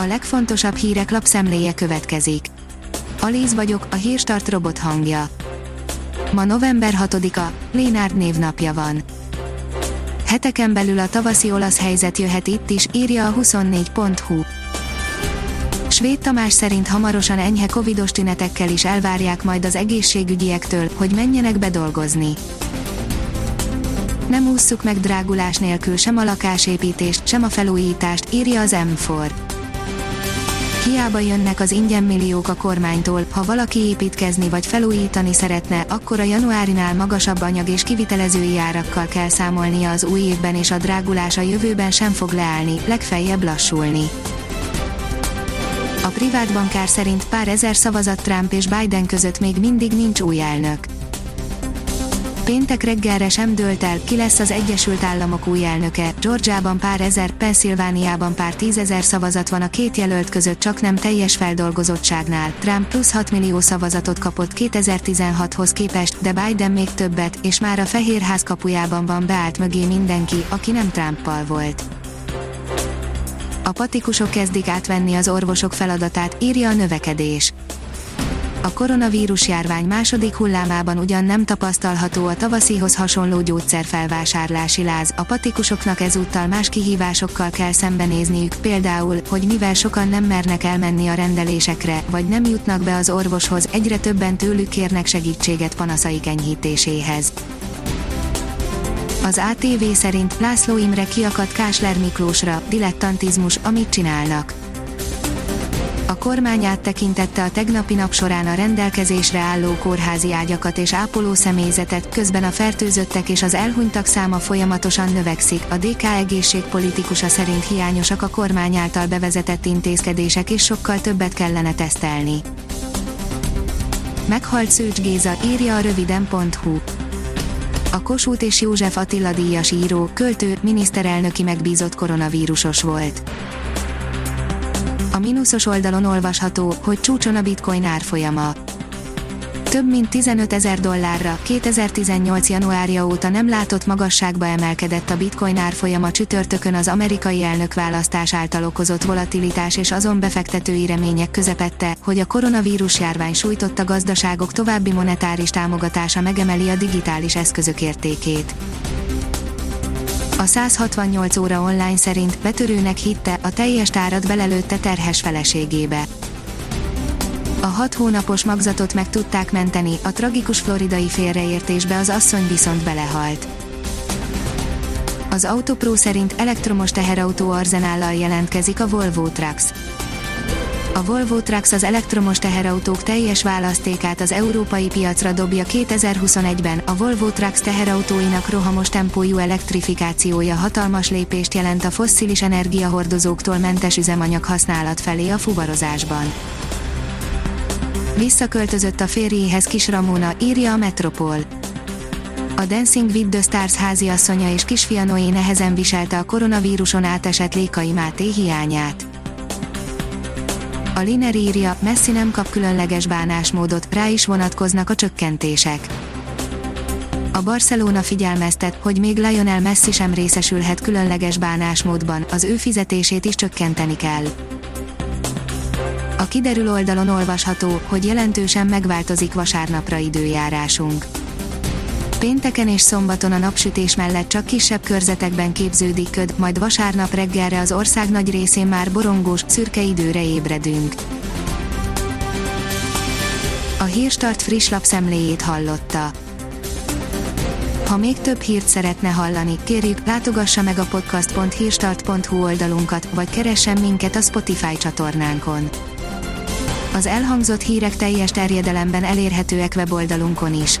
A legfontosabb hírek lapszemléje következik. Alíz vagyok, a hírstart robot hangja. Ma november 6-a, Lénárd névnapja van. Heteken belül a tavaszi olasz helyzet jöhet itt is, írja a 24.hu. Svéd Tamás szerint hamarosan enyhe covidos tünetekkel is elvárják majd az egészségügyiektől, hogy menjenek bedolgozni. Nem ússzuk meg drágulás nélkül sem a lakásépítést, sem a felújítást, írja az M4. Hiába jönnek az ingyen milliók a kormánytól, ha valaki építkezni vagy felújítani szeretne, akkor a januárinál magasabb anyag és kivitelezői árakkal kell számolnia az új évben és a drágulás a jövőben sem fog leállni, legfeljebb lassulni. A privát bankár szerint pár ezer szavazat Trump és Biden között még mindig nincs új elnök. Péntek reggelre sem dőlt el, ki lesz az Egyesült Államok új elnöke. Georgiában pár ezer, Pennsylvániában pár tízezer szavazat van a két jelölt között csak nem teljes feldolgozottságnál. Trump plusz 6 millió szavazatot kapott 2016-hoz képest, de Biden még többet, és már a Fehérház kapujában van beállt mögé mindenki, aki nem Trumpal volt. A patikusok kezdik átvenni az orvosok feladatát, írja a növekedés a koronavírus járvány második hullámában ugyan nem tapasztalható a tavaszihoz hasonló gyógyszerfelvásárlási láz, a patikusoknak ezúttal más kihívásokkal kell szembenézniük, például, hogy mivel sokan nem mernek elmenni a rendelésekre, vagy nem jutnak be az orvoshoz, egyre többen tőlük kérnek segítséget panaszaik enyhítéséhez. Az ATV szerint László Imre kiakadt Kásler Miklósra, dilettantizmus, amit csinálnak kormány áttekintette a tegnapi nap során a rendelkezésre álló kórházi ágyakat és ápoló személyzetet, közben a fertőzöttek és az elhunytak száma folyamatosan növekszik. A DK egészségpolitikusa szerint hiányosak a kormány által bevezetett intézkedések és sokkal többet kellene tesztelni. Meghalt Szőcs Géza, írja a röviden.hu. A Kossuth és József Attila díjas író, költő, miniszterelnöki megbízott koronavírusos volt a mínuszos oldalon olvasható, hogy csúcson a bitcoin árfolyama. Több mint 15 ezer dollárra 2018. januárja óta nem látott magasságba emelkedett a bitcoin árfolyama csütörtökön az amerikai elnökválasztás által okozott volatilitás és azon befektetői remények közepette, hogy a koronavírus járvány sújtotta gazdaságok további monetáris támogatása megemeli a digitális eszközök értékét. A 168 óra online szerint betörőnek hitte, a teljes tárat belelőtte terhes feleségébe. A hat hónapos magzatot meg tudták menteni, a tragikus floridai félreértésbe az asszony viszont belehalt. Az Autopro szerint elektromos teherautó arzenállal jelentkezik a Volvo Trucks. A Volvo Trucks az elektromos teherautók teljes választékát az európai piacra dobja 2021-ben. A Volvo Trucks teherautóinak rohamos tempójú elektrifikációja hatalmas lépést jelent a fosszilis energiahordozóktól mentes üzemanyag használat felé a fuvarozásban. Visszaköltözött a férjéhez kis Ramona, írja a Metropol. A Dancing with the Stars háziasszonya és kisfia Noé nehezen viselte a koronavíruson átesett Lékai Máté hiányát a Liner írja, Messi nem kap különleges bánásmódot, rá is vonatkoznak a csökkentések. A Barcelona figyelmeztet, hogy még Lionel Messi sem részesülhet különleges bánásmódban, az ő fizetését is csökkenteni kell. A kiderül oldalon olvasható, hogy jelentősen megváltozik vasárnapra időjárásunk. Pénteken és szombaton a napsütés mellett csak kisebb körzetekben képződik köd, majd vasárnap reggelre az ország nagy részén már borongós, szürke időre ébredünk. A Hírstart friss lapszemléjét hallotta. Ha még több hírt szeretne hallani, kérjük, látogassa meg a podcast.hírstart.hu oldalunkat, vagy keressen minket a Spotify csatornánkon. Az elhangzott hírek teljes terjedelemben elérhetőek weboldalunkon is.